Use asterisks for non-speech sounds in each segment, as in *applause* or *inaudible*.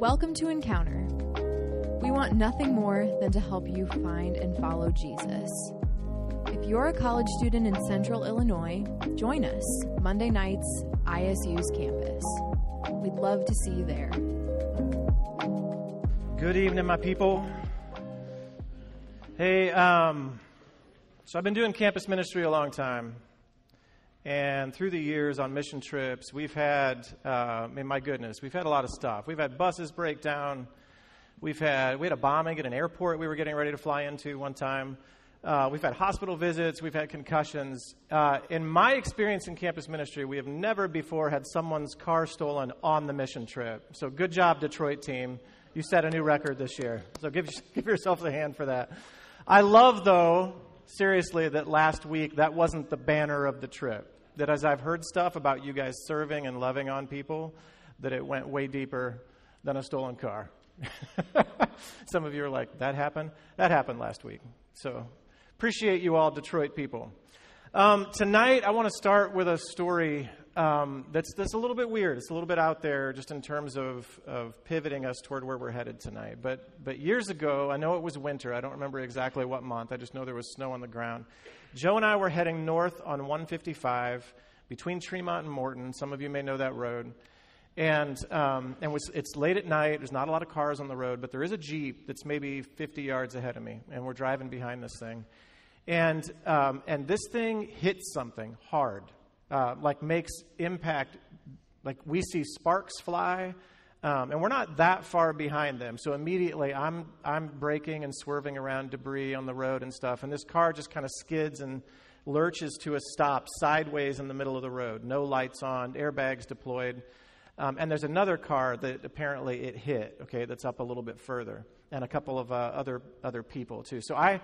Welcome to Encounter. We want nothing more than to help you find and follow Jesus. If you're a college student in central Illinois, join us Monday nights, ISU's campus. We'd love to see you there. Good evening, my people. Hey, um, so I've been doing campus ministry a long time. And through the years on mission trips, we've had, uh, I mean, my goodness, we've had a lot of stuff. We've had buses break down. We've had, we had a bombing at an airport we were getting ready to fly into one time. Uh, we've had hospital visits. We've had concussions. Uh, in my experience in campus ministry, we have never before had someone's car stolen on the mission trip. So good job, Detroit team. You set a new record this year. So give, *laughs* give yourself a hand for that. I love, though, seriously, that last week that wasn't the banner of the trip. That as I've heard stuff about you guys serving and loving on people, that it went way deeper than a stolen car. *laughs* Some of you are like, that happened? That happened last week. So appreciate you all, Detroit people. Um, tonight, I want to start with a story um, that's, that's a little bit weird. It's a little bit out there just in terms of, of pivoting us toward where we're headed tonight. But, but years ago, I know it was winter. I don't remember exactly what month. I just know there was snow on the ground. Joe and I were heading north on 155 between Tremont and Morton. Some of you may know that road. And, um, and was, it's late at night. There's not a lot of cars on the road, but there is a Jeep that's maybe 50 yards ahead of me. And we're driving behind this thing. And, um, and this thing hits something hard, uh, like makes impact. Like we see sparks fly. Um, and we're not that far behind them. So immediately I'm, I'm braking and swerving around debris on the road and stuff. And this car just kind of skids and lurches to a stop sideways in the middle of the road. No lights on, airbags deployed. Um, and there's another car that apparently it hit, okay, that's up a little bit further. And a couple of uh, other, other people, too. So I,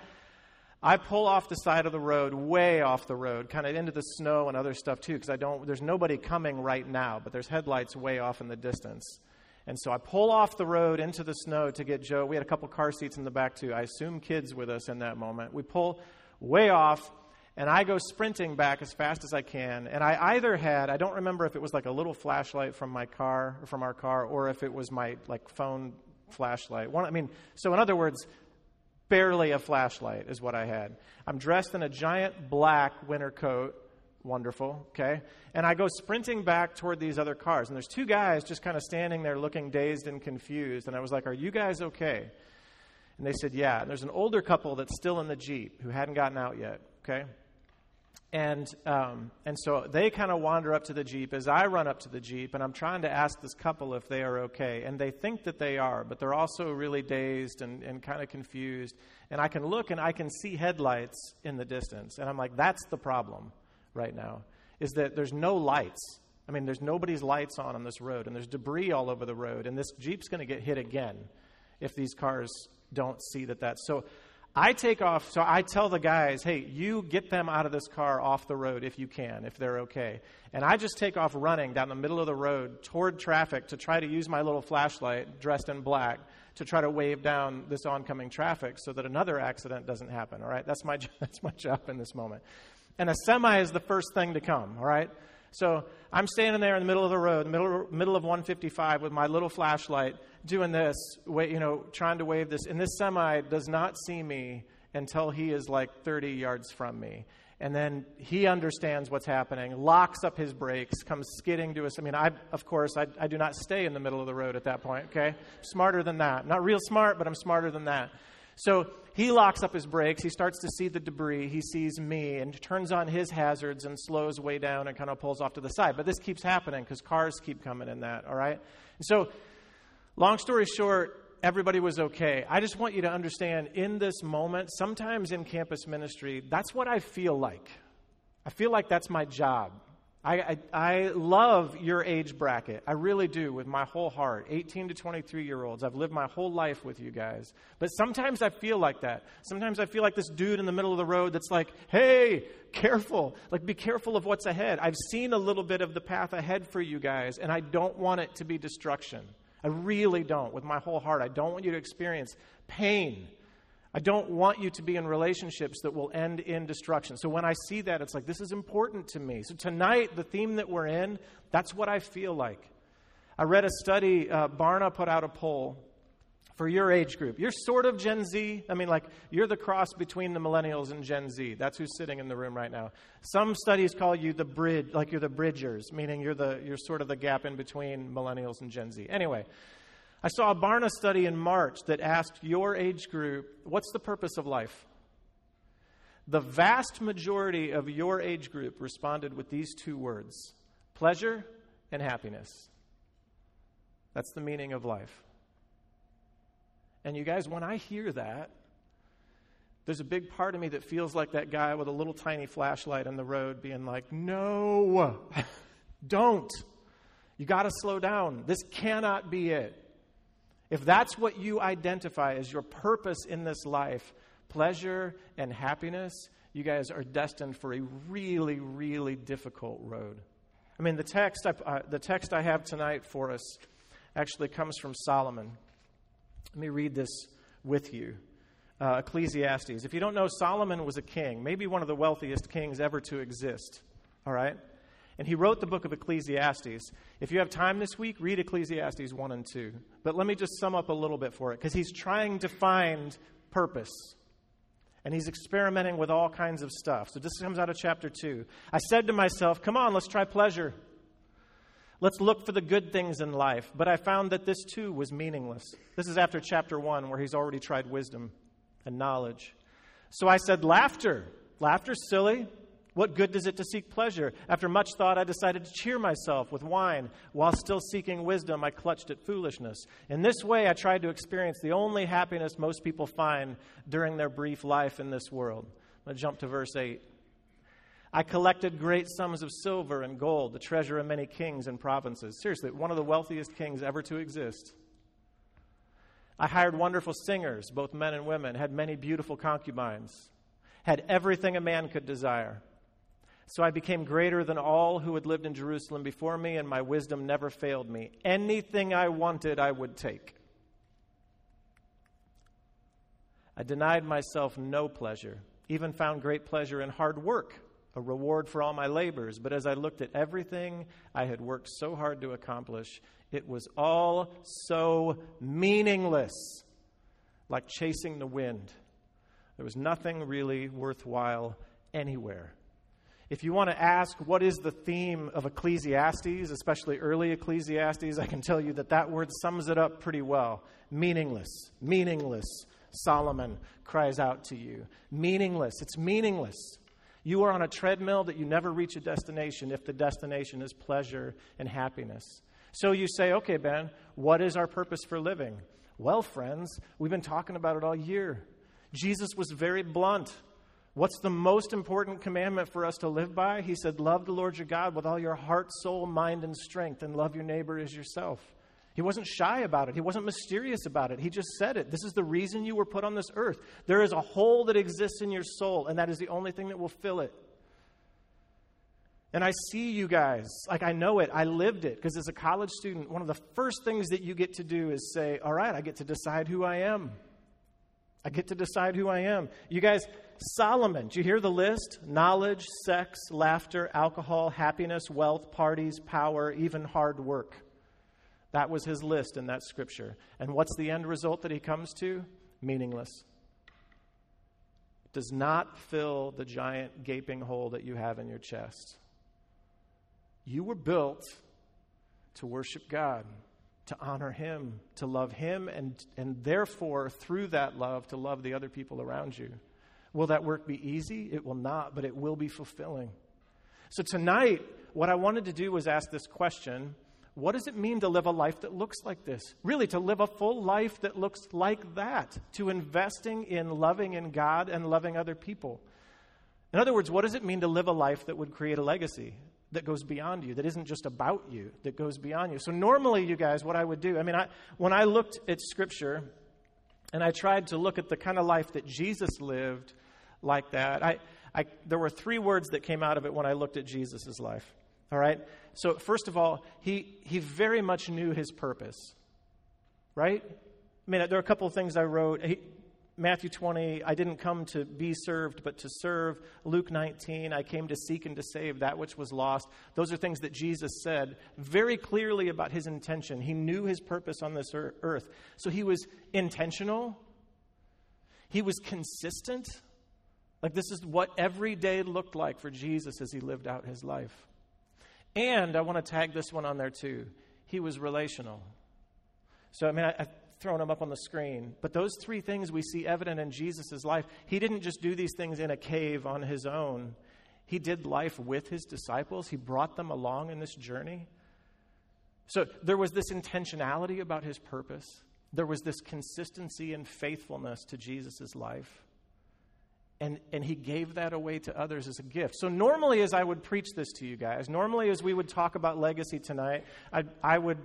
I pull off the side of the road, way off the road, kind of into the snow and other stuff, too, because I don't, there's nobody coming right now, but there's headlights way off in the distance. And so I pull off the road into the snow to get Joe. We had a couple car seats in the back, too. I assume kids with us in that moment. We pull way off, and I go sprinting back as fast as I can. And I either had, I don't remember if it was like a little flashlight from my car, from our car, or if it was my like phone flashlight. One, I mean, so in other words, barely a flashlight is what I had. I'm dressed in a giant black winter coat Wonderful, okay? And I go sprinting back toward these other cars, and there's two guys just kind of standing there looking dazed and confused. And I was like, Are you guys okay? And they said, Yeah. And there's an older couple that's still in the Jeep who hadn't gotten out yet, okay? And, um, and so they kind of wander up to the Jeep as I run up to the Jeep, and I'm trying to ask this couple if they are okay. And they think that they are, but they're also really dazed and, and kind of confused. And I can look and I can see headlights in the distance. And I'm like, That's the problem right now is that there's no lights. I mean, there's nobody's lights on on this road, and there's debris all over the road, and this Jeep's going to get hit again if these cars don't see that that's so. I take off, so I tell the guys, hey, you get them out of this car off the road if you can, if they're okay. And I just take off running down the middle of the road toward traffic to try to use my little flashlight, dressed in black, to try to wave down this oncoming traffic so that another accident doesn't happen, all right? That's my, *laughs* that's my job in this moment. And a semi is the first thing to come, all right? So I'm standing there in the middle of the road, middle, middle of 155 with my little flashlight, doing this, you know, trying to wave this. And this semi does not see me until he is like 30 yards from me. And then he understands what's happening, locks up his brakes, comes skidding to us. I mean, I, of course, I, I do not stay in the middle of the road at that point, okay? Smarter than that. Not real smart, but I'm smarter than that. So he locks up his brakes. He starts to see the debris. He sees me and turns on his hazards and slows way down and kind of pulls off to the side. But this keeps happening because cars keep coming in that, all right? And so, long story short, everybody was okay. I just want you to understand in this moment, sometimes in campus ministry, that's what I feel like. I feel like that's my job. I, I, I, love your age bracket. I really do with my whole heart. 18 to 23 year olds. I've lived my whole life with you guys. But sometimes I feel like that. Sometimes I feel like this dude in the middle of the road that's like, hey, careful. Like, be careful of what's ahead. I've seen a little bit of the path ahead for you guys, and I don't want it to be destruction. I really don't, with my whole heart. I don't want you to experience pain. I don't want you to be in relationships that will end in destruction. So when I see that, it's like, this is important to me. So tonight, the theme that we're in, that's what I feel like. I read a study, uh, Barna put out a poll for your age group. You're sort of Gen Z. I mean, like, you're the cross between the millennials and Gen Z. That's who's sitting in the room right now. Some studies call you the bridge, like you're the bridgers, meaning you're, the, you're sort of the gap in between millennials and Gen Z. Anyway, I saw a Barna study in March that asked your age group, what's the purpose of life? The vast majority of your age group responded with these two words pleasure and happiness. That's the meaning of life. And you guys, when I hear that, there's a big part of me that feels like that guy with a little tiny flashlight in the road being like, no, *laughs* don't. You got to slow down. This cannot be it. If that's what you identify as your purpose in this life, pleasure and happiness, you guys are destined for a really, really difficult road. I mean, the text I, uh, the text I have tonight for us actually comes from Solomon. Let me read this with you. Uh, Ecclesiastes. If you don't know, Solomon was a king, maybe one of the wealthiest kings ever to exist. All right? And he wrote the book of Ecclesiastes. If you have time this week, read Ecclesiastes 1 and 2. But let me just sum up a little bit for it, because he's trying to find purpose. And he's experimenting with all kinds of stuff. So this comes out of chapter 2. I said to myself, Come on, let's try pleasure. Let's look for the good things in life. But I found that this too was meaningless. This is after chapter 1, where he's already tried wisdom and knowledge. So I said, Laughter. Laughter's silly. What good does it to seek pleasure? After much thought, I decided to cheer myself with wine. While still seeking wisdom, I clutched at foolishness. In this way, I tried to experience the only happiness most people find during their brief life in this world. I'm going to jump to verse 8. I collected great sums of silver and gold, the treasure of many kings and provinces. Seriously, one of the wealthiest kings ever to exist. I hired wonderful singers, both men and women, had many beautiful concubines, had everything a man could desire. So I became greater than all who had lived in Jerusalem before me, and my wisdom never failed me. Anything I wanted, I would take. I denied myself no pleasure, even found great pleasure in hard work a reward for all my labors. But as I looked at everything I had worked so hard to accomplish, it was all so meaningless, like chasing the wind. There was nothing really worthwhile anywhere. If you want to ask what is the theme of Ecclesiastes, especially early Ecclesiastes, I can tell you that that word sums it up pretty well. Meaningless, meaningless. Solomon cries out to you. Meaningless. It's meaningless. You are on a treadmill that you never reach a destination if the destination is pleasure and happiness. So you say, okay, Ben, what is our purpose for living? Well, friends, we've been talking about it all year. Jesus was very blunt. What's the most important commandment for us to live by? He said, Love the Lord your God with all your heart, soul, mind, and strength, and love your neighbor as yourself. He wasn't shy about it. He wasn't mysterious about it. He just said it. This is the reason you were put on this earth. There is a hole that exists in your soul, and that is the only thing that will fill it. And I see you guys, like I know it, I lived it, because as a college student, one of the first things that you get to do is say, All right, I get to decide who I am. I get to decide who I am. You guys, Solomon, do you hear the list? Knowledge, sex, laughter, alcohol, happiness, wealth, parties, power, even hard work. That was his list in that scripture. And what's the end result that he comes to? Meaningless. It does not fill the giant gaping hole that you have in your chest. You were built to worship God, to honor Him, to love Him, and, and therefore, through that love, to love the other people around you. Will that work be easy? It will not, but it will be fulfilling. So, tonight, what I wanted to do was ask this question what does it mean to live a life that looks like this? Really, to live a full life that looks like that, to investing in loving in God and loving other people. In other words, what does it mean to live a life that would create a legacy that goes beyond you, that isn't just about you, that goes beyond you? So, normally, you guys, what I would do, I mean, I, when I looked at Scripture and I tried to look at the kind of life that Jesus lived like that, I, I, there were three words that came out of it when I looked at Jesus' life. All right? So, first of all, he, he very much knew his purpose. Right? I mean, there are a couple of things I wrote. He, Matthew 20, I didn't come to be served, but to serve. Luke 19, I came to seek and to save that which was lost. Those are things that Jesus said very clearly about his intention. He knew his purpose on this earth. So he was intentional, he was consistent. Like, this is what every day looked like for Jesus as he lived out his life. And I want to tag this one on there too. He was relational. So, I mean, I, have thrown them up on the screen. But those three things we see evident in Jesus' life. He didn't just do these things in a cave on his own, he did life with his disciples, he brought them along in this journey. So there was this intentionality about his purpose, there was this consistency and faithfulness to Jesus' life. And, and he gave that away to others as a gift. So, normally, as I would preach this to you guys, normally, as we would talk about legacy tonight, I, I would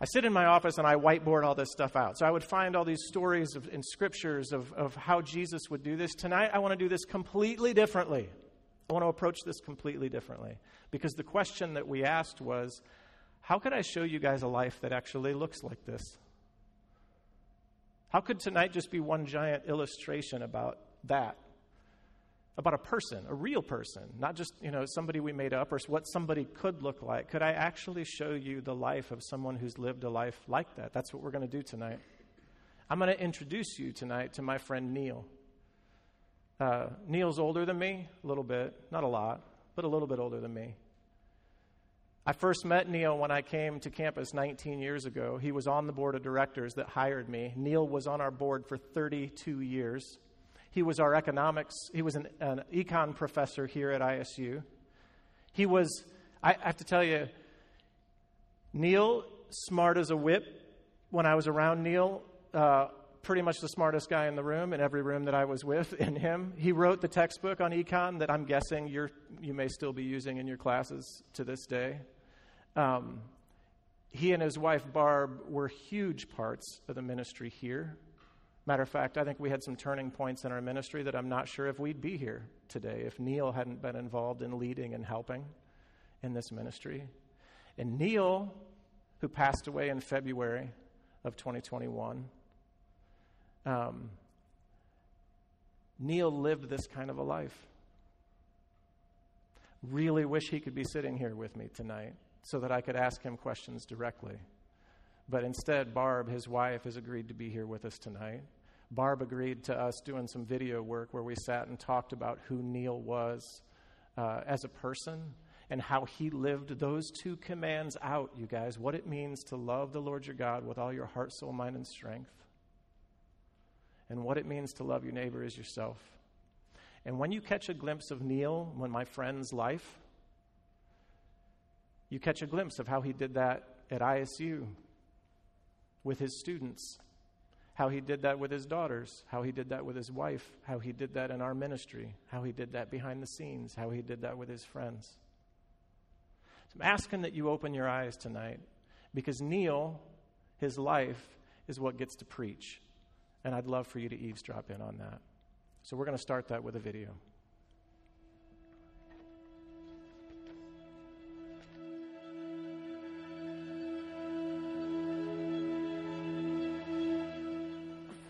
I sit in my office and I whiteboard all this stuff out. So I would find all these stories of, in scriptures of, of how Jesus would do this. Tonight, I want to do this completely differently. I want to approach this completely differently. Because the question that we asked was how could I show you guys a life that actually looks like this? How could tonight just be one giant illustration about that? About a person, a real person, not just, you know, somebody we made up or what somebody could look like. Could I actually show you the life of someone who's lived a life like that? That's what we're going to do tonight. I'm going to introduce you tonight to my friend Neil. Uh, Neil's older than me, a little bit, not a lot, but a little bit older than me. I first met Neil when I came to campus 19 years ago. He was on the board of directors that hired me. Neil was on our board for 32 years. He was our economics, he was an, an econ professor here at ISU. He was, I, have to tell you, Neil, smart as a whip. When I was around Neil, uh, pretty much the smartest guy in the room, in every room that I was with, *laughs* in him. He wrote the textbook on econ that I'm guessing you you may still be using in your classes to this day. Um, he and his wife, Barb, were huge parts of the ministry here. Matter of fact, I think we had some turning points in our ministry that I'm not sure if we'd be here today if Neil hadn't been involved in leading and helping in this ministry. And Neil, who passed away in February of 2021, um, Neil lived this kind of a life. Really wish he could be sitting here with me tonight so that I could ask him questions directly. But instead, Barb, his wife, has agreed to be here with us tonight. Barb agreed to us doing some video work where we sat and talked about who Neil was uh, as a person and how he lived those two commands out, you guys. What it means to love the Lord your God with all your heart, soul, mind, and strength, and what it means to love your neighbor as yourself. And when you catch a glimpse of Neil, when my friend's life, you catch a glimpse of how he did that at ISU with his students how he did that with his daughters, how he did that with his wife, how he did that in our ministry, how he did that behind the scenes, how he did that with his friends. So I'm asking that you open your eyes tonight because Neil, his life, is what gets to preach. And I'd love for you to eavesdrop in on that. So we're going to start that with a video.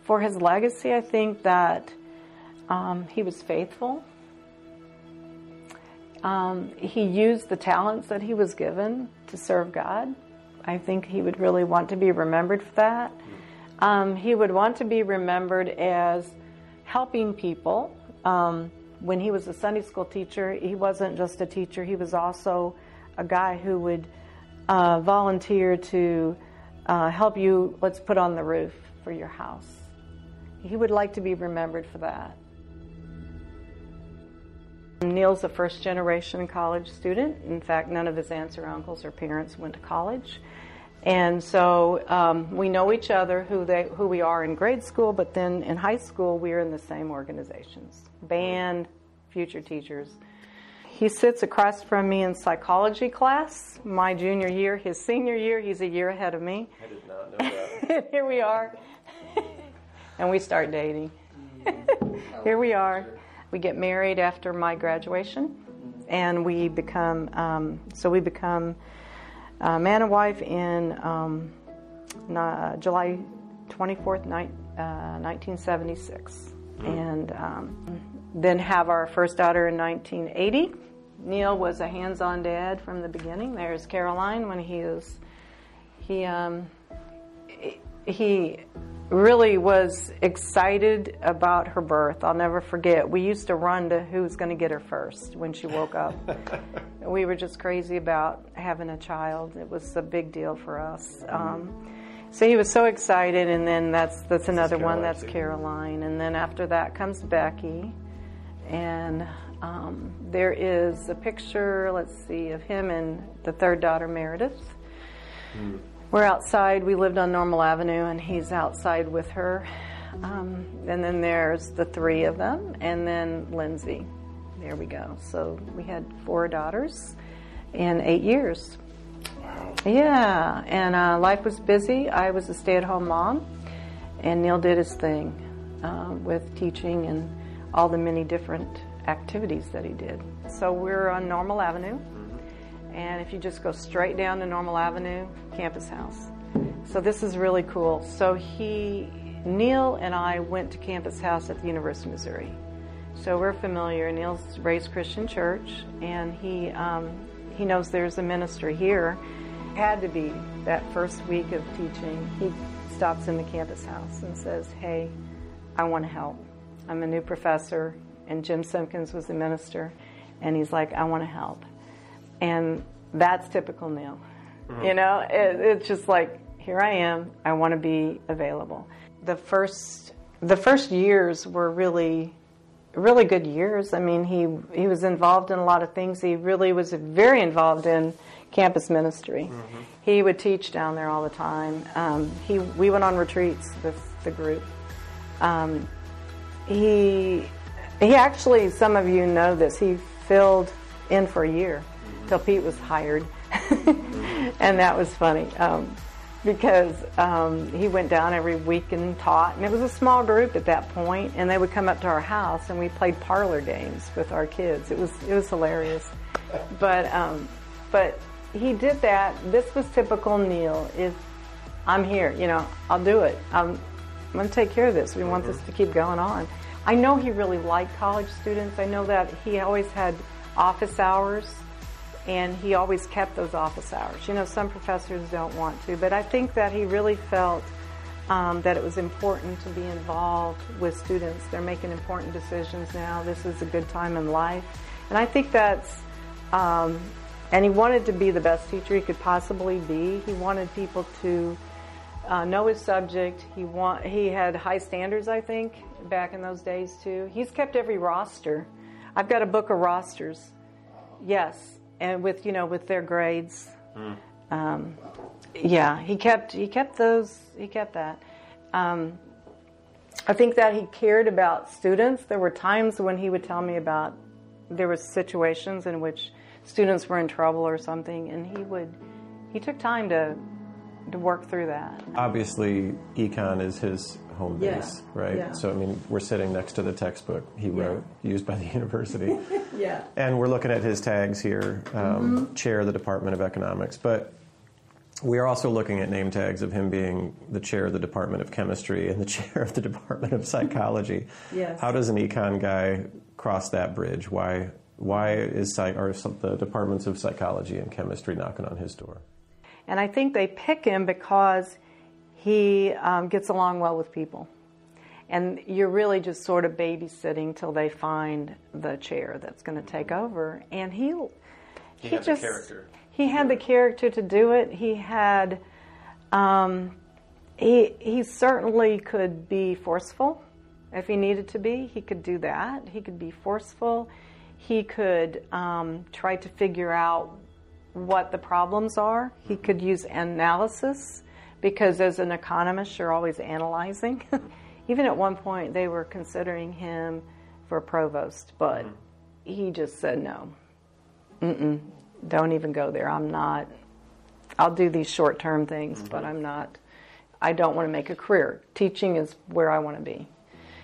For his legacy, I think that um, he was faithful. Um, he used the talents that he was given to serve God. I think he would really want to be remembered for that. Um, he would want to be remembered as helping people. Um, when he was a Sunday school teacher, he wasn't just a teacher, he was also a guy who would uh, volunteer to uh, help you, let's put on the roof for your house. He would like to be remembered for that. Neil's a first generation college student. In fact, none of his aunts or uncles or parents went to college. And so um, we know each other, who, they, who we are in grade school, but then in high school, we are in the same organizations band, future teachers. He sits across from me in psychology class, my junior year, his senior year. He's a year ahead of me. I did not know that. *laughs* Here we are and we start dating. *laughs* Here we are. We get married after my graduation, and we become um, so we become uh, man and wife in um, July 24th, uh, 1976, and um, then have our first daughter in 1980. Neil was a hands-on dad from the beginning. There's Caroline when he is he um, he really was excited about her birth. I'll never forget. We used to run to who was going to get her first when she woke up. *laughs* we were just crazy about having a child. It was a big deal for us. Um, so he was so excited, and then that's that's another one. That's Caroline, and then after that comes Becky, and um, there is a picture. Let's see of him and the third daughter Meredith. Mm. We're outside. We lived on Normal Avenue, and he's outside with her. Um, and then there's the three of them, and then Lindsay. There we go. So we had four daughters in eight years. Wow. Yeah, and uh, life was busy. I was a stay at home mom, and Neil did his thing uh, with teaching and all the many different activities that he did. So we're on Normal Avenue. And if you just go straight down to Normal Avenue, Campus House. So this is really cool. So he, Neil and I went to Campus House at the University of Missouri. So we're familiar. Neil's raised Christian church, and he um, he knows there's a ministry here. Had to be that first week of teaching. He stops in the campus house and says, "Hey, I want to help. I'm a new professor." And Jim Simpkins was the minister, and he's like, "I want to help." And that's typical Neil. Mm-hmm. You know, it, it's just like, here I am, I want to be available. The first, the first years were really, really good years. I mean, he, he was involved in a lot of things. He really was very involved in campus ministry. Mm-hmm. He would teach down there all the time. Um, he, we went on retreats with the group. Um, he, he actually, some of you know this, he filled in for a year till Pete was hired. *laughs* and that was funny um, because um, he went down every week and taught. And it was a small group at that point, and they would come up to our house and we played parlor games with our kids. It was it was hilarious. But um, but he did that. This was typical Neil. Is I'm here, you know, I'll do it. I'm, I'm going to take care of this. We want this to keep going on. I know he really liked college students. I know that he always had office hours and he always kept those office hours. You know, some professors don't want to, but I think that he really felt um, that it was important to be involved with students. They're making important decisions now. This is a good time in life, and I think that's. Um, and he wanted to be the best teacher he could possibly be. He wanted people to uh, know his subject. He want he had high standards, I think, back in those days too. He's kept every roster. I've got a book of rosters. Yes, and with you know with their grades. Mm. Um, yeah, he kept he kept those he kept that. Um, I think that he cared about students. There were times when he would tell me about there was situations in which students were in trouble or something, and he would he took time to to work through that. Obviously, econ is his home base, right? Yeah. So, I mean, we're sitting next to the textbook he wrote, yeah. used by the *laughs* university. *laughs* yeah. And we're looking at his tags here um, mm-hmm. chair of the Department of Economics. But we are also looking at name tags of him being the chair of the Department of Chemistry and the *laughs* chair of the Department of Psychology. yes. How does an econ guy cross that bridge? Why, why is psych, are the departments of psychology and chemistry knocking on his door? And I think they pick him because he um, gets along well with people. And you're really just sort of babysitting till they find the chair that's going to take over. And he, he, he just he had the character to do it. He had, um, he he certainly could be forceful if he needed to be. He could do that. He could be forceful. He could um, try to figure out what the problems are. He could use analysis because as an economist, you're always analyzing. *laughs* Even at one point, they were considering him for provost, but mm-hmm. he just said no. Mm-mm, don't even go there. I'm not. I'll do these short term things, mm-hmm. but I'm not. I don't want to make a career. Teaching is where I want to be.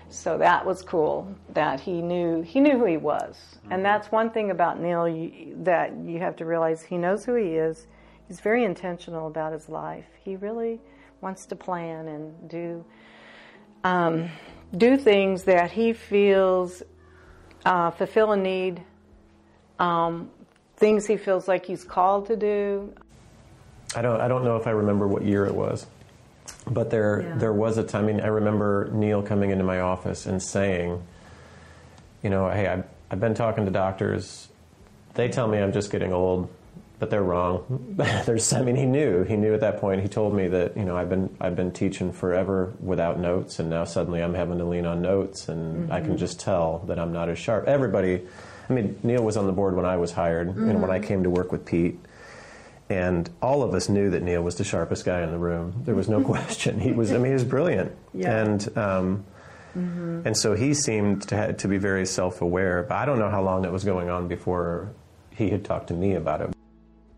So that was cool that he knew he knew who he was, mm-hmm. and that's one thing about Neil you, that you have to realize. He knows who he is. He's very intentional about his life. He really wants to plan and do um, do things that he feels uh, fulfill a need, um, things he feels like he's called to do. I don't. I don't know if I remember what year it was, but there Yeah. there was a time. I mean, I remember Neil coming into my office and saying, you know, hey, I've, I've been talking to doctors. They tell me I'm just getting old, but they're wrong. *laughs* There's. I mean, he knew. He knew at that point. He told me that you know I've been I've been teaching forever without notes, and now suddenly I'm having to lean on notes, and I can mm-hmm. just tell that I'm not as sharp. Everybody. I mean, Neil was on the board when I was hired, and when I mm-hmm. came to work with Pete and all of us knew that Neil was the sharpest guy in the room. There was no *laughs* question. He was. I mean, he was brilliant. Yeah. And um, mm-hmm. and so he seemed to to be very self-aware. But I don't know how long that was going on before he had talked to me about it.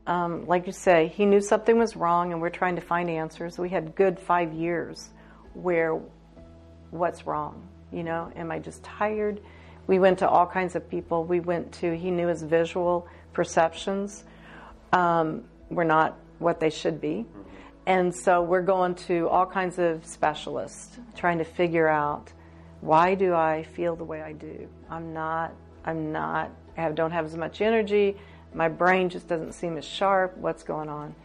Um, like you say, he knew something was wrong, and we're trying to find answers. We had good five years where what's wrong? You know, am I just tired? We went to all kinds of people. We went to, he knew his visual perceptions um, were not what they should be. And so we're going to all kinds of specialists trying to figure out why do I feel the way I do? I'm not, I'm not, I don't have as much energy. My brain just doesn't seem as sharp. What's going on?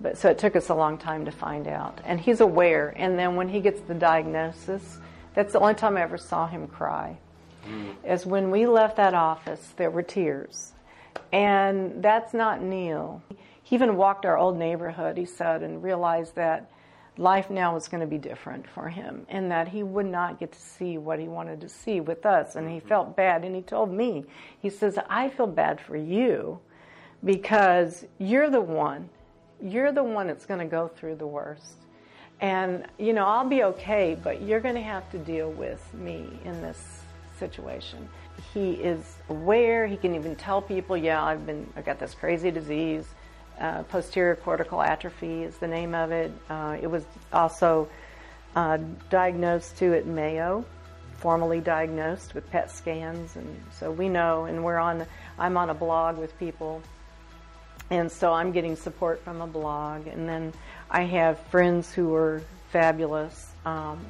But so it took us a long time to find out. And he's aware. And then when he gets the diagnosis, that's the only time I ever saw him cry. Hmm. Is when we left that office, there were tears. And that's not Neil. He even walked our old neighborhood, he said, and realized that life now was going to be different for him and that he would not get to see what he wanted to see with us. And he mm-hmm. felt bad. And he told me, he says, I feel bad for you because you're the one. You're the one that's going to go through the worst. And, you know, I'll be okay, but you're going to have to deal with me in this situation. He is aware. He can even tell people, yeah, I've been, I got this crazy disease. Uh, posterior cortical atrophy is the name of it. Uh, it was also uh, diagnosed too at Mayo, formally diagnosed with PET scans, and so we know. And we're on. I'm on a blog with people, and so I'm getting support from a blog. And then I have friends who are fabulous, um,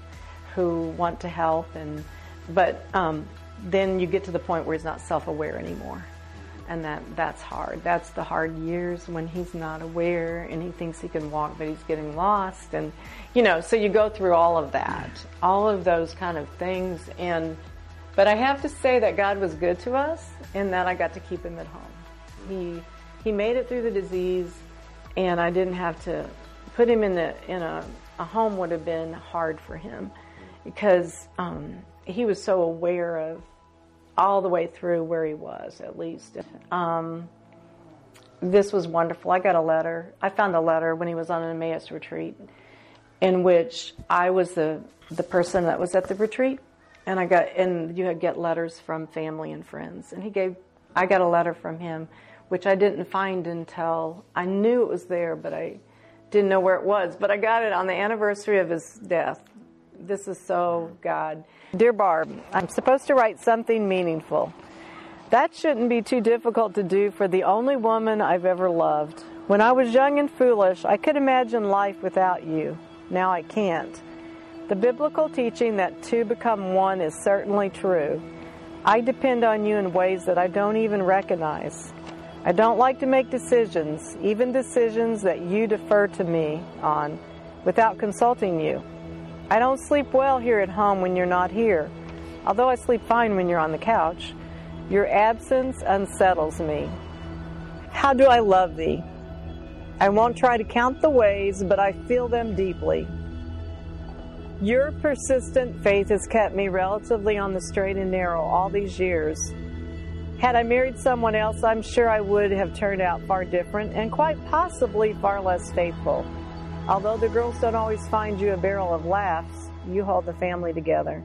who want to help. And but um, then you get to the point where he's not self-aware anymore and that that's hard. That's the hard years when he's not aware and he thinks he can walk, but he's getting lost, and you know. So you go through all of that, all of those kind of things, and but I have to say that God was good to us in that I got to keep him at home. He he made it through the disease, and I didn't have to put him in the in a a home would have been hard for him because um, he was so aware of all the way through where he was, at least. Um, this was wonderful. I got a letter. I found a letter when he was on an Emmaus retreat, in which I was the the person that was at the retreat, and I got and you had get letters from family and friends, and he gave. I got a letter from him, which I didn't find until I knew it was there, but I didn't know where it was. But I got it on the anniversary of his death. This is so God. Dear Barb, I'm supposed to write something meaningful. That shouldn't be too difficult to do for the only woman I've ever loved. When I was young and foolish, I could imagine life without you. Now I can't. The biblical teaching that two become one is certainly true. I depend on you in ways that I don't even recognize. I don't like to make decisions, even decisions that you defer to me on, without consulting you. I don't sleep well here at home when you're not here, although I sleep fine when you're on the couch. Your absence unsettles me. How do I love thee? I won't try to count the ways, but I feel them deeply. Your persistent faith has kept me relatively on the straight and narrow all these years. Had I married someone else, I'm sure I would have turned out far different and quite possibly far less faithful. Although the girls don't always find you a barrel of laughs, you hold the family together.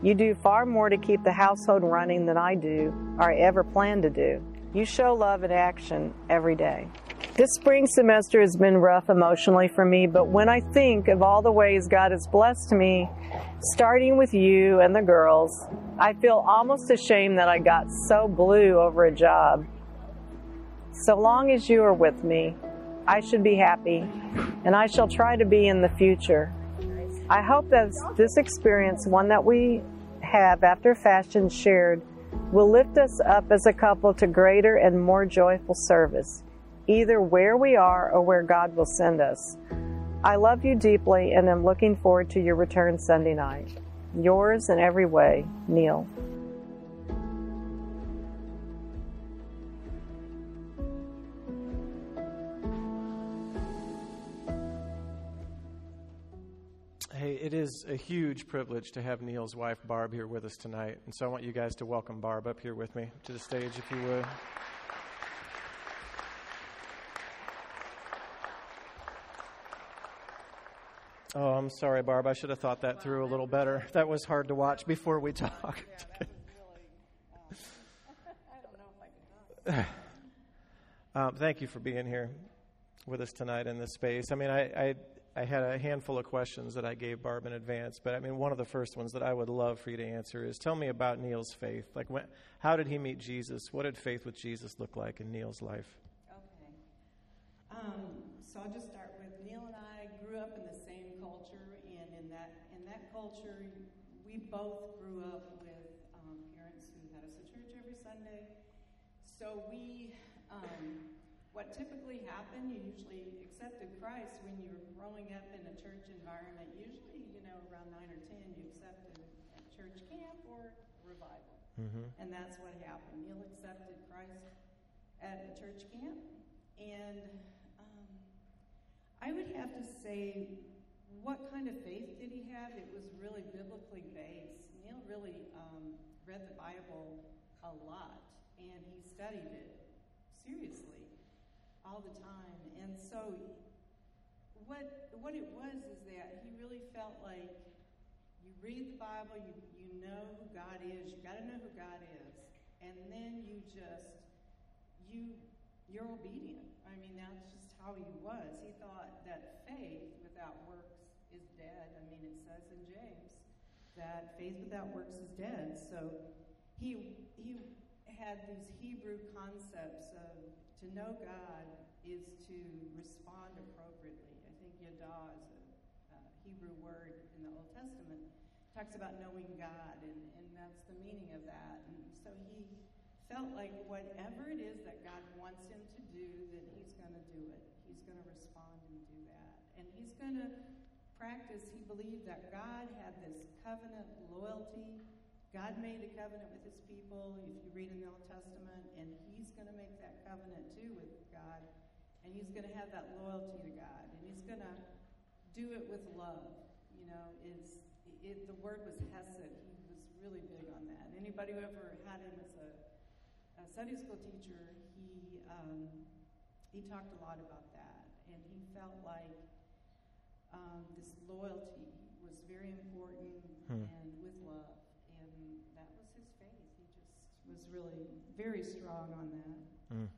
You do far more to keep the household running than I do or I ever plan to do. You show love in action every day. This spring semester has been rough emotionally for me, but when I think of all the ways God has blessed me, starting with you and the girls, I feel almost ashamed that I got so blue over a job. So long as you are with me, I should be happy, and I shall try to be in the future. I hope that this experience, one that we have after fashion shared, will lift us up as a couple to greater and more joyful service, either where we are or where God will send us. I love you deeply and am looking forward to your return Sunday night. Yours in every way, Neil. Hey, it is a huge privilege to have Neil's wife, Barb, here with us tonight. And so I want you guys to welcome Barb up here with me to the stage, if you would. Oh, I'm sorry, Barb. I should have thought that through a little better. That was hard to watch before we talked. *laughs* *sighs* um, thank you for being here with us tonight in this space. I mean, I, I I had a handful of questions that I gave Barb in advance, but I mean, one of the first ones that I would love for you to answer is tell me about Neil's faith. Like, when, how did he meet Jesus? What did faith with Jesus look like in Neil's life? Okay. Um, so I'll just start with Neil and I grew up in the same culture, and in that in that culture, we both grew up with um, parents who had us at church every Sunday. So we. Um, what typically happened, you usually accepted Christ when you were growing up in a church environment. Usually, you know, around 9 or 10, you accepted at church camp or revival. Mm-hmm. And that's what happened. Neil accepted Christ at a church camp. And um, I would have to say, what kind of faith did he have? It was really biblically based. Neil really um, read the Bible a lot, and he studied it seriously all the time. And so what what it was is that he really felt like you read the Bible, you you know who God is, you got to know who God is, and then you just you you're obedient. I mean, that's just how he was. He thought that faith without works is dead. I mean, it says in James that faith without works is dead. So he he had these Hebrew concepts of to know God is to respond appropriately. I think yada is a Hebrew word in the Old Testament. Talks about knowing God, and, and that's the meaning of that. And so he felt like whatever it is that God wants him to do, that he's going to do it. He's going to respond and do that. And he's going to practice, he believed that God had this covenant loyalty God made a covenant with his people, if you read in the Old Testament, and he's going to make that covenant too with God. And he's going to have that loyalty to God. And he's going to do it with love. You know, it's, it, the word was hesed. He was really big on that. Anybody who ever had him as a, a Sunday school teacher, he, um, he talked a lot about that. And he felt like um, this loyalty was very important hmm. and with love And that was his faith. He just was really very strong on that. Mm.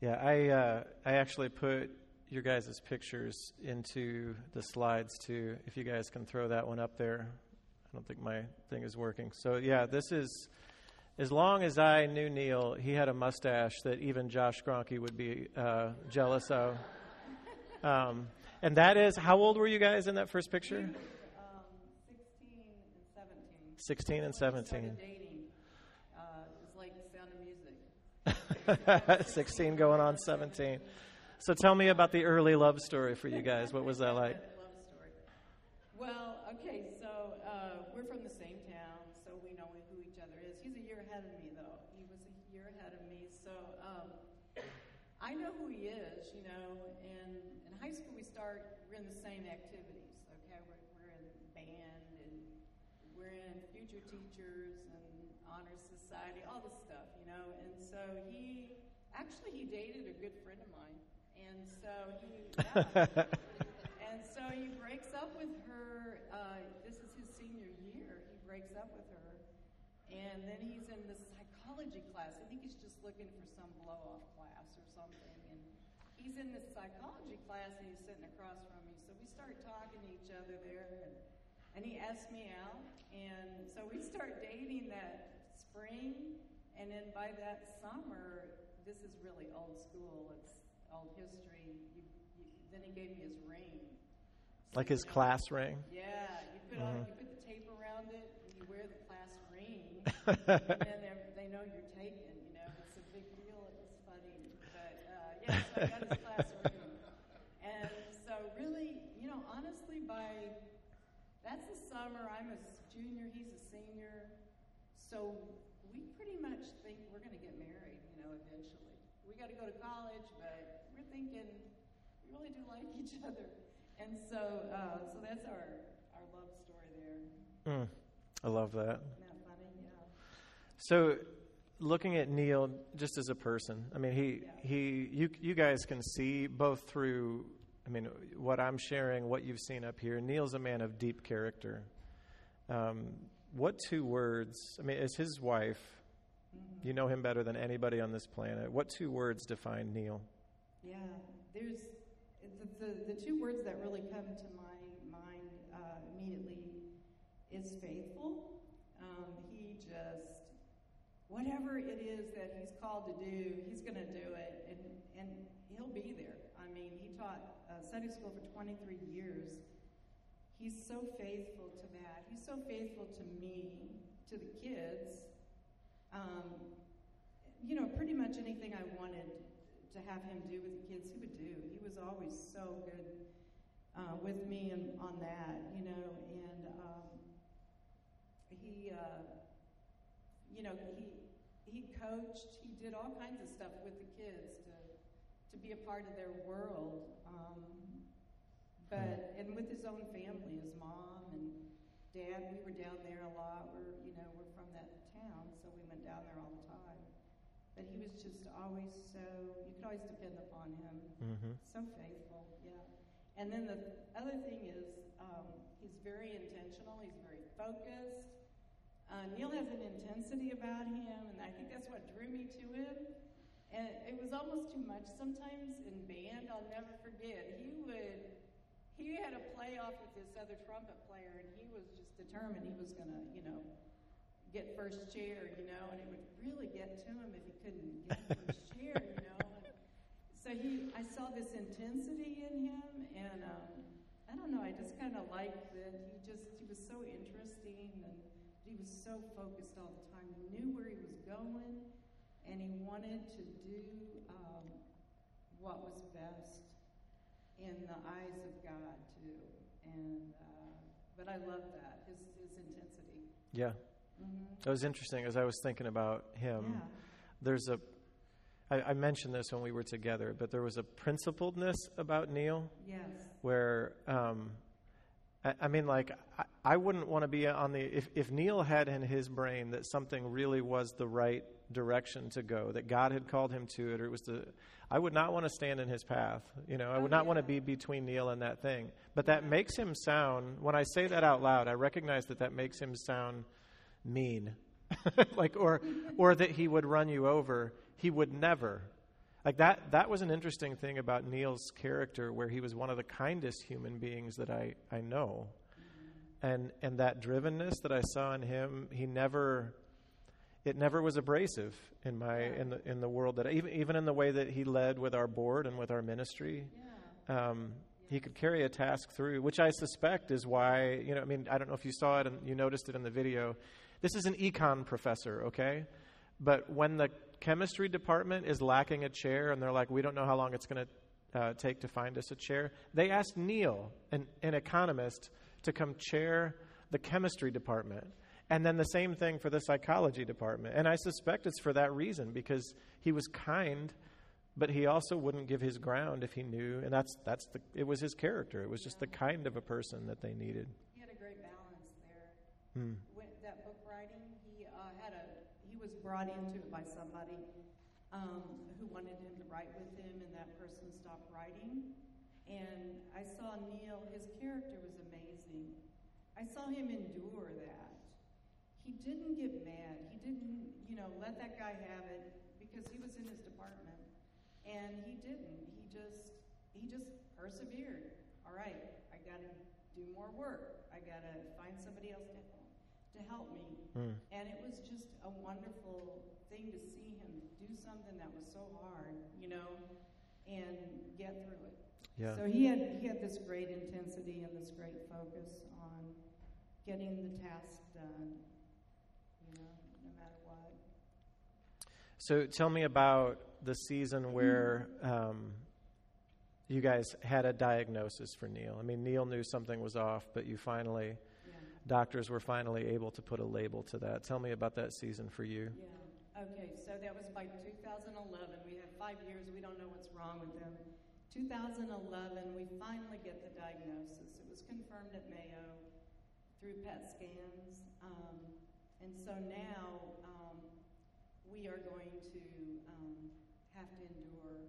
Yeah, I uh, I actually put your guys' pictures into the slides too. If you guys can throw that one up there, I don't think my thing is working. So yeah, this is. As long as I knew Neil, he had a mustache that even Josh Gronke would be uh, jealous of. *laughs* Um, and that is, how old were you guys in that first picture? Um, 16 and 17. 16 and 17. *laughs* 16 going on 17. So tell me about the early love story for you guys. What was that like? *laughs* Love story. Well, okay, so uh, we're from the same town, so we know who each other is. He's a year ahead of me, though. He was a year ahead of me, so um, I know who he is, you know. And in high school, we start, we're in the same activities, okay? We're, we're in band, and we're in future teachers and honor society, all the stuff, you know. And so he actually he dated a good friend of mine, and so he yeah. *laughs* and so he breaks up with her. Uh, this is his senior year. He breaks up with her, and then he's in the psychology class. I think he's just looking for some blow off class or something, and he's in this psychology class, and he's sitting across from me. So we start talking to each other there, and, and he asks me out, and so we start dating that spring. And then by that summer, this is really old school. It's old history. You, you, then he gave me his ring. Like his class ring. Yeah, you put Mm-hmm. on, you put the tape around it, and you wear the class ring, *laughs* and then they're- know you're taken. You know, it's a big deal. It was funny, but uh, yeah, so I got his class *laughs* ring, and so really, you know, honestly, by that's the summer. I'm a junior. He's a senior, so we pretty much think we're going to get married. You know, eventually. We got to go to college, but we're thinking we really do like each other, and so uh, so that's our our love story there. Mm, I love that. Isn't that funny? Yeah. So, looking at Neil just as a person, I mean, he Yeah. he you you guys can see both through, I mean, what I'm sharing, what you've seen up here. Neil's a man of deep character. Um, what two words? I mean, as his wife, Mm-hmm. you know him better than anybody on this planet. What two words define Neil? Yeah, there's the, the, the two words that really come to my mind uh, immediately is faithful. Um, he just, whatever it is that he's called to do, he's going to do it, and, and he'll be there. I mean, he taught uh, Sunday school for 23 years. He's so faithful to that. He's so faithful to me, to the kids. Um, you know, pretty much anything I wanted to have him do with the kids, he would do. He was always so good uh, with me and on that, you know, and um, he, uh, you know, he he coached. He did all kinds of stuff with the kids to to be a part of their world. Um, but and with his own family, his mom and dad, we were down there a lot. We're you know we're from that town, so we went down there all the time. But he was just always so you could always depend upon him. Mm-hmm. So faithful, yeah. And then the other thing is, um, he's very intentional. He's very focused. Uh, Neil has an intensity about him, and I think that's what drew me to him. And it was almost too much. Sometimes in band, I'll never forget. He would, he had a playoff with this other trumpet player, and he was just determined he was gonna, you know, get first chair, you know, and it would really get to him if he couldn't get first chair, you know. And so he, I saw this intensity in him, and um, I don't know, I just kind of liked that he just, he was so interesting, and he was so focused all the time. He knew where he was going, and he wanted to do um, what was best in the eyes of God too. And uh, but I love that his his intensity. Yeah, Mm-hmm. that was interesting. As I was thinking about him, Yeah. there's a. I, I mentioned this when we were together, but there was a principledness about Neil Yes. where um, I, I mean, like I, I wouldn't want to be on the if if Neil had in his brain that something really was the right direction to go, that God had called him to it, or it was the I would not want to stand in his path. You know, I would not want to be between Neil and that thing. But that makes him sound. When I say that out loud, I recognize that that makes him sound mean, *laughs* like or or that he would run you over. He would never. Like that that was an interesting thing about Neil's character where he was one of the kindest human beings that I, I know. And and that drivenness that I saw in him, he never it never was abrasive in my in the in the world that I, even even in the way that he led with our board and with our ministry. Yeah. Um, he could carry a task through, which I suspect is why, you know, I mean, I don't know if you saw it and you noticed it in the video. This is an econ professor, okay? But when the chemistry department is lacking a chair and they're like, we don't know how long it's going to uh, take to find us a chair, they asked Neil, an, an economist, to come chair the chemistry department. And then the same thing for the psychology department. And I suspect it's for that reason, because he was kind but he also wouldn't give his ground if he knew and that's that's the it was his character it was just the kind of a person that they needed He had a great balance there. Hmm. When, that book writing, he uh, had a he was brought into it by somebody um, who wanted him to write with him, and that person stopped writing. And I saw Neil; his character was amazing. I saw him endure that. He didn't get mad. He didn't, you know, let that guy have it because he was in his department, and he didn't. He just he just persevered. All right, I got to do more work. I got to find somebody else to to help me. Hmm. And it was just a wonderful thing to see him do something that was so hard, you know, and get through it. Yeah. So he had he had this great intensity and this great focus on getting the task done. You know, no matter what. So tell me about the season where um, you guys had a diagnosis for Neil. I mean, Neil knew something was off, but you finally, Yeah. doctors were finally able to put a label to that. Tell me about that season for you. Yeah. Okay, so that was by 2011. We had five years. We don't know what's wrong with him. 2011, we finally get the diagnosis. It was confirmed at Mayo through PET scans. Um, and so now um, we are going to um, have to endure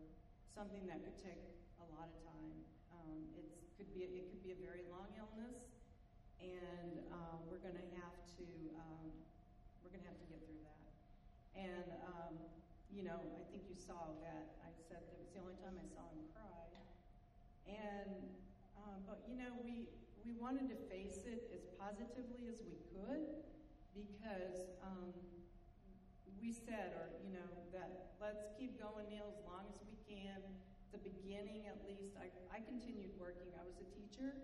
something that could take a lot of time. Um, it could be it could be a very long illness, and uh, we're going to have to um, we're going to have to get through that. And um, you know, I think you saw that I said that was the only time I saw him cry. And um, but you know, we we wanted to face it as positively as we could because um, we said, or you know, that let's keep going, Neil, as long as we can. The beginning, at least, I, I continued working. I was a teacher,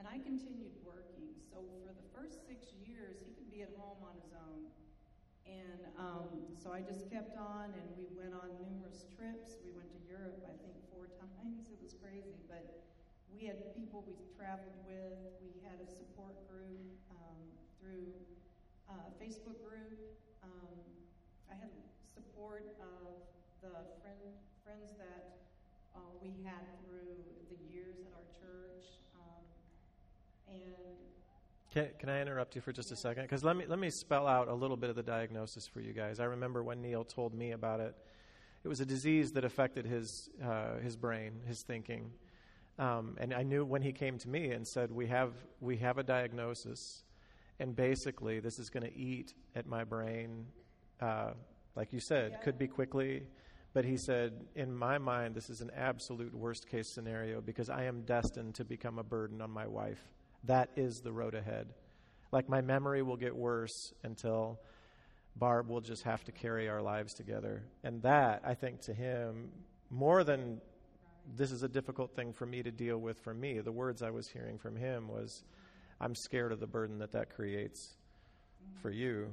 and I continued working. So for the first six years, he could be at home on his own. And um, so I just kept on, and we went on numerous trips. We went to Europe, I think, four *laughs* times. It was crazy, but we had people we traveled with. We had a support group um, through uh, Facebook group. Um, I had support of the friend, friends that uh, we had through the years at our church, um, and Can, can I interrupt you for just a second? Because let me let me spell out a little bit of the diagnosis for you guys. I remember when Neil told me about it. It was a disease that affected his uh, his brain, his thinking, um, and I knew when he came to me and said, "We have we have a diagnosis, and basically this is going to eat at my brain." Uh, like you said, Yeah. could be quickly. But he said, in my mind, this is an absolute worst case scenario because I am destined to become a burden on my wife. That is the road ahead. Like my memory will get worse until Barb will just have to carry our lives together. And that, I think, to him, more than this is a difficult thing for me to deal with for me, the words I was hearing from him was, I'm scared of the burden that that creates for you.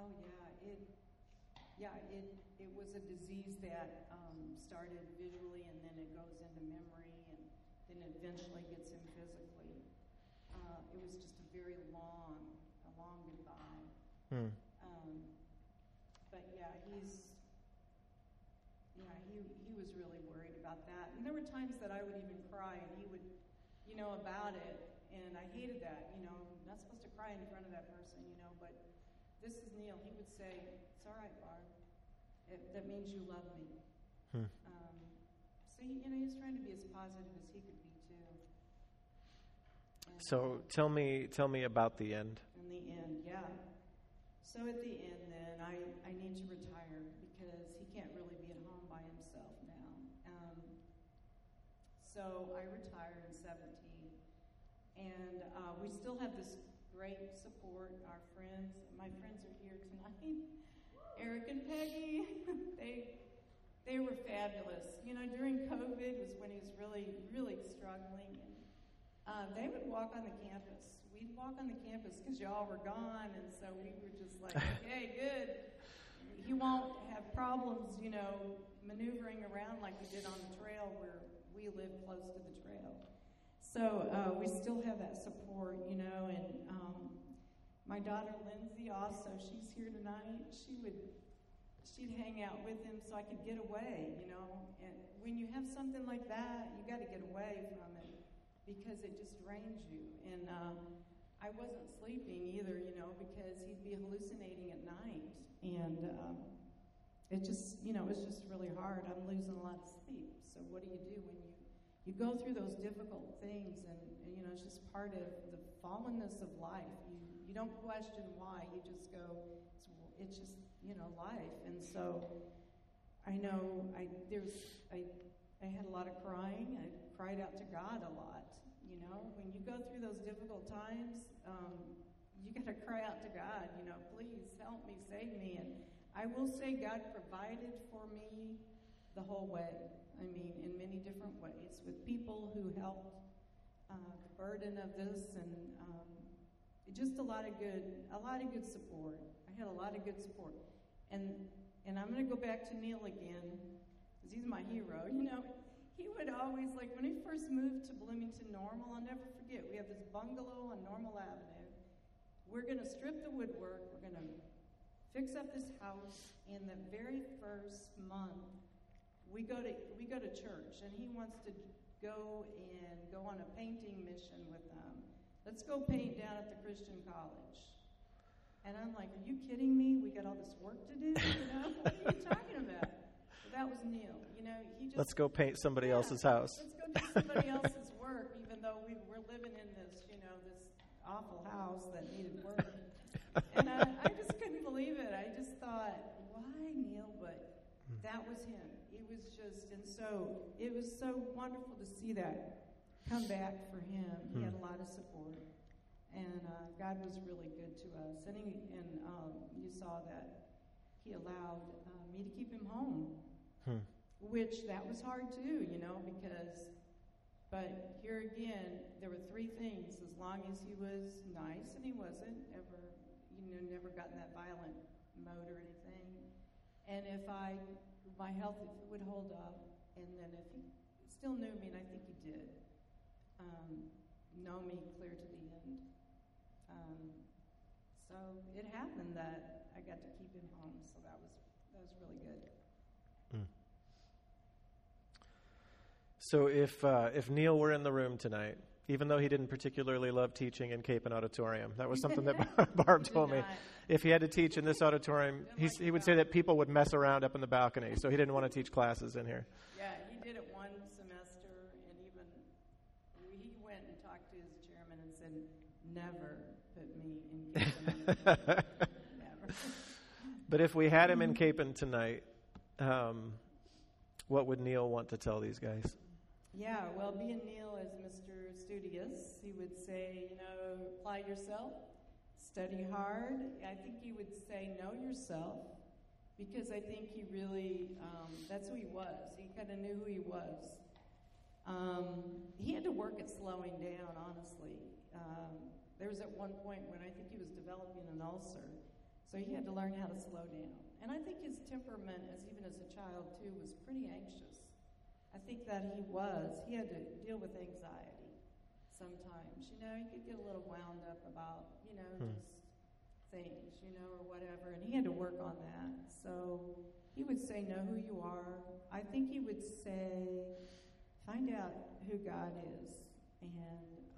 Oh yeah, it yeah it it was a disease that um, started visually and then it goes into memory and then it eventually gets in physically. Uh, it was just a very long, a long goodbye. Hmm. Um, but yeah, he's yeah he he was really worried about that. And there were times that I would even cry and he would, you know, about it. And I hated that. You know, I'm not supposed to cry in front of that person. You know, but this is Neil. He would say, "It's all right, Barb. It, that means you love me." Hmm. Um, so he, you know, he was trying to be as positive as he could be too. And, So tell me, tell me about the end. in the end, yeah. So at the end, then I, I need to retire because he can't really be at home by himself now. Um, so I retired in 17, and uh, we still have this great support. Our friends, my friends are here tonight. *laughs* Eric and Peggy, *laughs* they they were fabulous. You know, during COVID was when he was really really struggling, and uh, they would walk on the campus. We'd walk on the campus because y'all were gone, and so we were just like, *laughs* okay, good. He won't have problems, you know, maneuvering around like he did on the trail where we live close to the trail. So uh, we still have that support, you know, and um, my daughter Lindsay also, she's here tonight. She would, she'd hang out with him so I could get away, you know. And when you have something like that, you got to get away from it because it just drains you. And um, I wasn't sleeping either, you know, because he'd be hallucinating at night, and um, it just, you know, it was just really hard. I'm losing a lot of sleep. So what do you do when you you go through those difficult things, and, and you know, it's just part of the fallenness of life. You you don't question why. You just go. It's, it's just you know life, and so I know I there's I I had a lot of crying. I cried out to God a lot. You know, when you go through those difficult times, um, you got to cry out to God. You know, please help me, save me. And I will say, God provided for me the whole way. I mean, in many different ways with people who helped uh, the burden of this, and um, just a lot of good, a lot of good support. I had a lot of good support, and and I'm going to go back to Neil again, because he's my hero. You know, he would always like when he first moved to Bloomington Normal. I'll never forget. We have this bungalow on Normal Avenue. We're going to strip the woodwork. We're going to fix up this house. In the very first month, we go to we go to church, and he wants to go and go on a painting mission with them. Let's go paint down at the Christian college. And I'm like, are you kidding me? We got all this work to do. You know, what are you *laughs* talking about? That was Neil. You know, he just Let's go paint somebody yeah, else's house. Let's go do somebody *laughs* else's work, even though we were living in this, you know, this awful house that needed work. and I, I just couldn't believe it. I just thought, why Neil? But hmm. that was him. It was just, and so it was so wonderful to see that come back for him. He had a lot of support, and uh, God was really good to us. And he, and um, you saw that he allowed uh, me to keep him home, Hmm. which that was hard too, you know, because. But here again, there were three things. As long as he was nice, and he wasn't ever, you know, never got in that violent mode or anything. And if I, my health, if it would hold up, and then if he still knew me, and I think he did, um, know me clear to the end. Um, so it happened that I got to keep him home, so that was that was really good. So if uh, if Neil were in the room tonight, even though he didn't particularly love teaching in Capen Auditorium, that was something that *laughs* Barb told me. If he had to teach in this auditorium, he, he would say that people would mess around up in the balcony, so he didn't want to teach classes in here. Yeah, he did it one semester, and even he went and talked to his chairman and said, "Never put me in Cape and *laughs* Never." But if we had him in *laughs* Capen tonight, um, what would Neil want to tell these guys? Yeah, well, being Neil as Mr. Studious, he would say, you know, apply yourself, study hard. I think he would say, know yourself, because I think he really, um, that's who he was. He kind of knew who he was. Um, he had to work at slowing down, honestly. Um, there was at one point when I think he was developing an ulcer, so he had to learn how to slow down. And I think his temperament, as even as a child too, was pretty anxious. I think that he was. He had to deal with anxiety sometimes. You know, he could get a little wound up about, you know, Hmm. just things, you know, or whatever. And he had to work on that. So he would say, know who you are. I think he would say, find out who God is and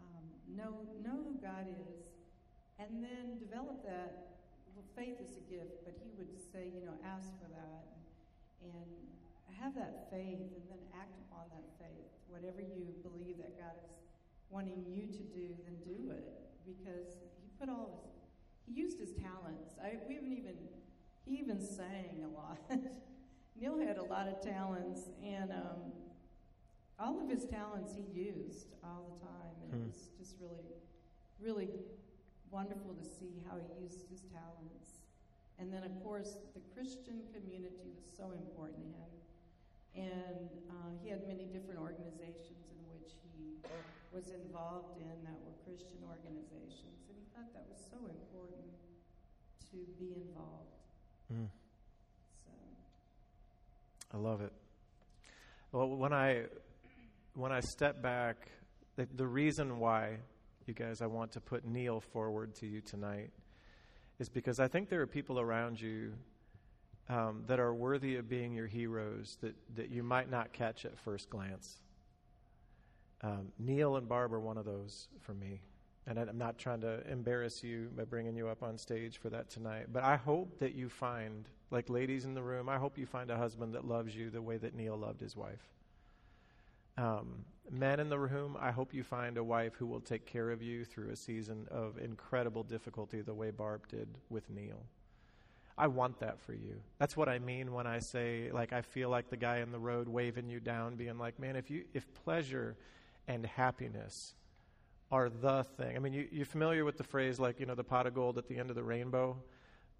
um, know, know who God is. And then develop that. Well, faith is a gift, but he would say, you know, ask for that and have that faith and then act upon that faith. Whatever you believe that God is wanting you to do, then do it. Because he put all his, he used his talents. I, we haven't even, he even sang a lot. *laughs* Neil had a lot of talents, and um, all of his talents he used all the time. And Hmm. it was just really, really wonderful to see how he used his talents. And then, of course, the Christian community was so important to him. And uh, he had many different organizations in which he was involved in that were Christian organizations. And he thought that was so important to be involved. Mm. So, I love it. Well, when I when I step back, the, the reason why you guys I want to put Neil forward to you tonight is because I think there are people around you um, that are worthy of being your heroes that, that you might not catch at first glance. Um, Neil and Barb are one of those for me. And I'm not trying to embarrass you by bringing you up on stage for that tonight. But I hope that you find, like ladies in the room, I hope you find a husband that loves you the way that Neil loved his wife. Um, men in the room, I hope you find a wife who will take care of you through a season of incredible difficulty the way Barb did with Neil. I want that for you. That's what I mean when I say, like, I feel like the guy in the road waving you down, being like, man, if you, if pleasure and happiness are the thing. I mean, you, you're familiar with the phrase, like, you know, the pot of gold at the end of the rainbow?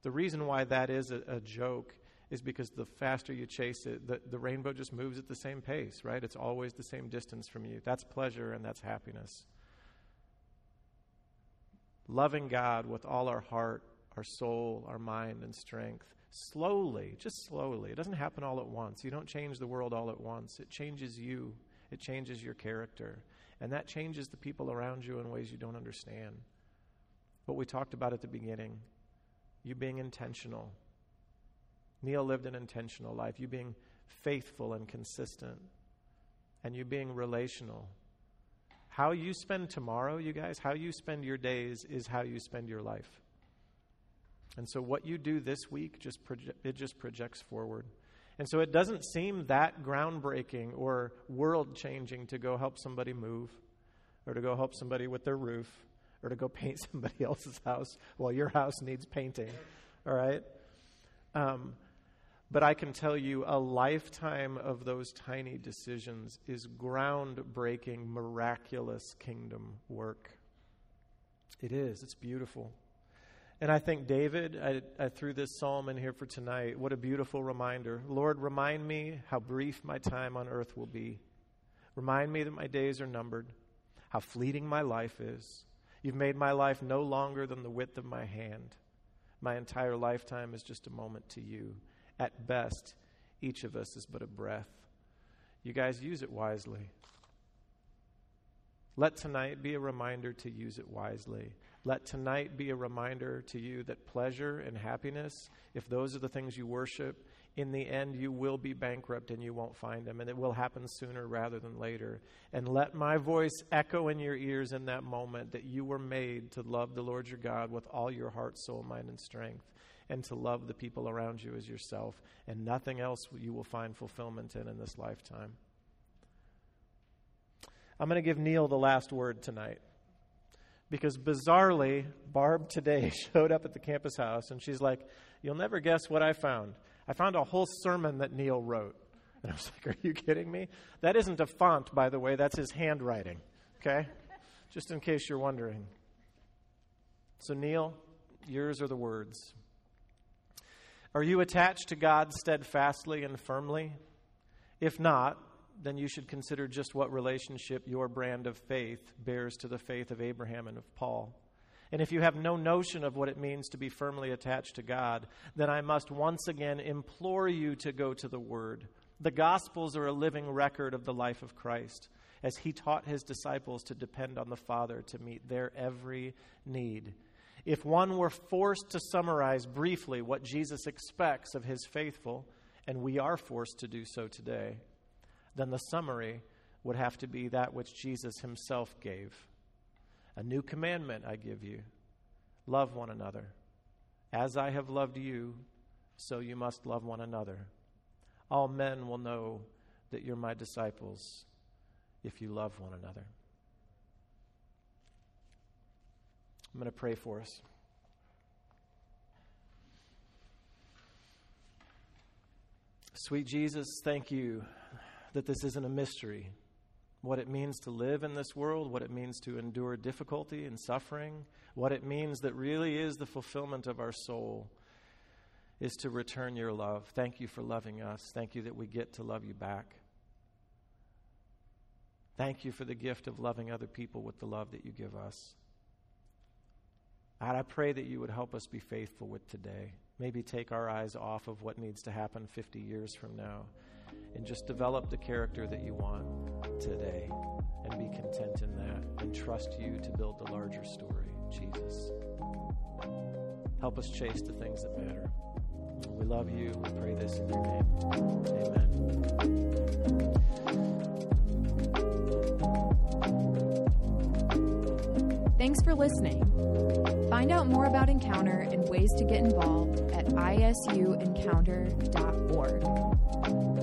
The reason why that is a, a joke is because the faster you chase it, the, the rainbow just moves at the same pace, right? It's always the same distance from you. That's pleasure and that's happiness. Loving God with all our heart, our soul, our mind, and strength, slowly, just slowly. It doesn't happen all at once. You don't change the world all at once. It changes you, it changes your character, and that changes the people around you in ways you don't understand. What we talked about at the beginning you being intentional. Neil lived an intentional life, you being faithful and consistent, and you being relational. How you spend tomorrow, you guys, how you spend your days is how you spend your life. And so what you do this week just proje- it just projects forward. And so it doesn't seem that groundbreaking or world changing to go help somebody move or to go help somebody with their roof or to go *laughs* paint somebody else's house while your house needs painting. All right? Um, but I can tell you a lifetime of those tiny decisions is groundbreaking, miraculous kingdom work. It is. It's beautiful. And I think David, I, I, threw this psalm in here for tonight. What a beautiful reminder. Lord, remind me how brief my time on earth will be. Remind me that my days are numbered, how fleeting my life is. You've made my life no longer than the width of my hand. My entire lifetime is just a moment to you. At best, each of us is but a breath. You guys use it wisely. Let tonight be a reminder to use it wisely. Let tonight be a reminder to you that pleasure and happiness, if those are the things you worship, in the end you will be bankrupt and you won't find them, and it will happen sooner rather than later. And let my voice echo in your ears in that moment that you were made to love the Lord your God with all your heart, soul, mind, and strength, and to love the people around you as yourself, and nothing else you will find fulfillment in in this lifetime. I'm going to give Neil the last word tonight because bizarrely, Barb today *laughs* showed up at the campus house and she's like, You'll never guess what I found. I found a whole sermon that Neil wrote. *laughs* And I was like, Are you kidding me? That isn't a font, by the way, that's his handwriting, okay? *laughs* Just in case you're wondering. So, Neil, yours are the words. Are you attached to God steadfastly and firmly? If not, then you should consider just what relationship your brand of faith bears to the faith of Abraham and of Paul. And if you have no notion of what it means to be firmly attached to God, then I must once again implore you to go to the Word. The Gospels are a living record of the life of Christ, as he taught his disciples to depend on the Father to meet their every need. If one were forced to summarize briefly what Jesus expects of his faithful, and we are forced to do so today, then the summary would have to be that which Jesus himself gave. A new commandment I give you love one another. As I have loved you, so you must love one another. All men will know that you're my disciples if you love one another. I'm going to pray for us. Sweet Jesus, thank you that this isn't a mystery. What it means to live in this world, what it means to endure difficulty and suffering, what it means that really is the fulfillment of our soul is to return your love. Thank you for loving us. Thank you that we get to love you back. Thank you for the gift of loving other people with the love that you give us. God, I pray that you would help us be faithful with today. Maybe take our eyes off of what needs to happen 50 years from now and just develop the character that you want today and be content in that and trust you to build the larger story, Jesus. Help us chase the things that matter. We love you. We pray this in your name. Amen. Thanks for listening. Find out more about Encounter and ways to get involved at isuencounter.org.